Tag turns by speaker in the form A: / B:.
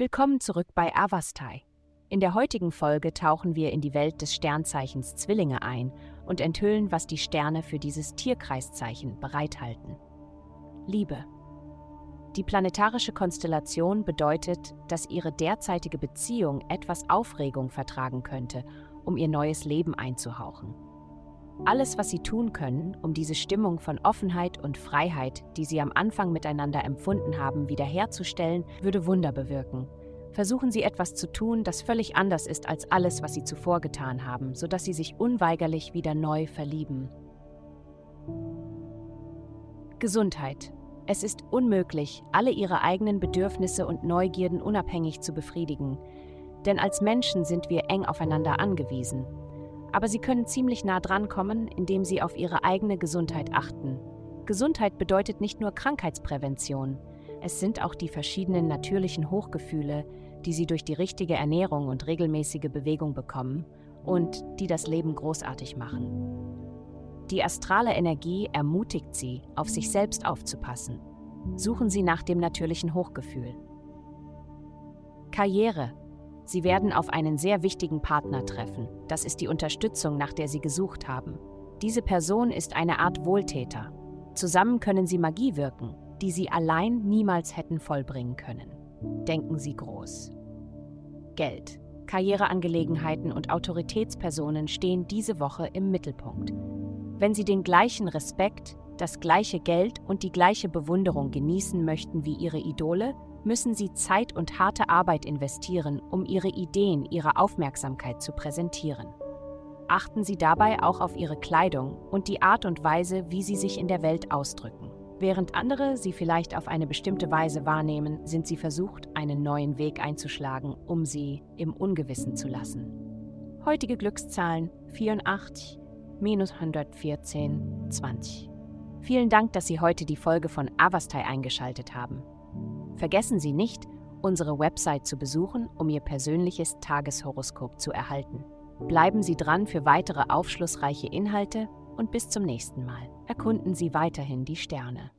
A: Willkommen zurück bei Avastai. In der heutigen Folge tauchen wir in die Welt des Sternzeichens Zwillinge ein und enthüllen, was die Sterne für dieses Tierkreiszeichen bereithalten. Liebe. Die planetarische Konstellation bedeutet, dass ihre derzeitige Beziehung etwas Aufregung vertragen könnte, um ihr neues Leben einzuhauchen. Alles, was sie tun können, um diese Stimmung von Offenheit und Freiheit, die sie am Anfang miteinander empfunden haben, wiederherzustellen, würde Wunder bewirken. Versuchen Sie etwas zu tun, das völlig anders ist als alles, was Sie zuvor getan haben, sodass Sie sich unweigerlich wieder neu verlieben. Gesundheit. Es ist unmöglich, alle Ihre eigenen Bedürfnisse und Neugierden unabhängig zu befriedigen, denn als Menschen sind wir eng aufeinander angewiesen aber sie können ziemlich nah dran kommen, indem sie auf ihre eigene Gesundheit achten. Gesundheit bedeutet nicht nur Krankheitsprävention, es sind auch die verschiedenen natürlichen Hochgefühle, die sie durch die richtige Ernährung und regelmäßige Bewegung bekommen und die das Leben großartig machen. Die astrale Energie ermutigt sie, auf sich selbst aufzupassen. Suchen Sie nach dem natürlichen Hochgefühl. Karriere Sie werden auf einen sehr wichtigen Partner treffen. Das ist die Unterstützung, nach der Sie gesucht haben. Diese Person ist eine Art Wohltäter. Zusammen können Sie Magie wirken, die Sie allein niemals hätten vollbringen können. Denken Sie groß. Geld. Karriereangelegenheiten und Autoritätspersonen stehen diese Woche im Mittelpunkt. Wenn Sie den gleichen Respekt, das gleiche Geld und die gleiche Bewunderung genießen möchten wie Ihre Idole, müssen sie Zeit und harte Arbeit investieren, um ihre Ideen ihrer Aufmerksamkeit zu präsentieren. Achten Sie dabei auch auf Ihre Kleidung und die Art und Weise, wie Sie sich in der Welt ausdrücken. Während andere Sie vielleicht auf eine bestimmte Weise wahrnehmen, sind Sie versucht, einen neuen Weg einzuschlagen, um Sie im Ungewissen zu lassen. Heutige Glückszahlen 84, minus 114, 20. Vielen Dank, dass Sie heute die Folge von Avastai eingeschaltet haben. Vergessen Sie nicht, unsere Website zu besuchen, um Ihr persönliches Tageshoroskop zu erhalten. Bleiben Sie dran für weitere aufschlussreiche Inhalte und bis zum nächsten Mal. Erkunden Sie weiterhin die Sterne.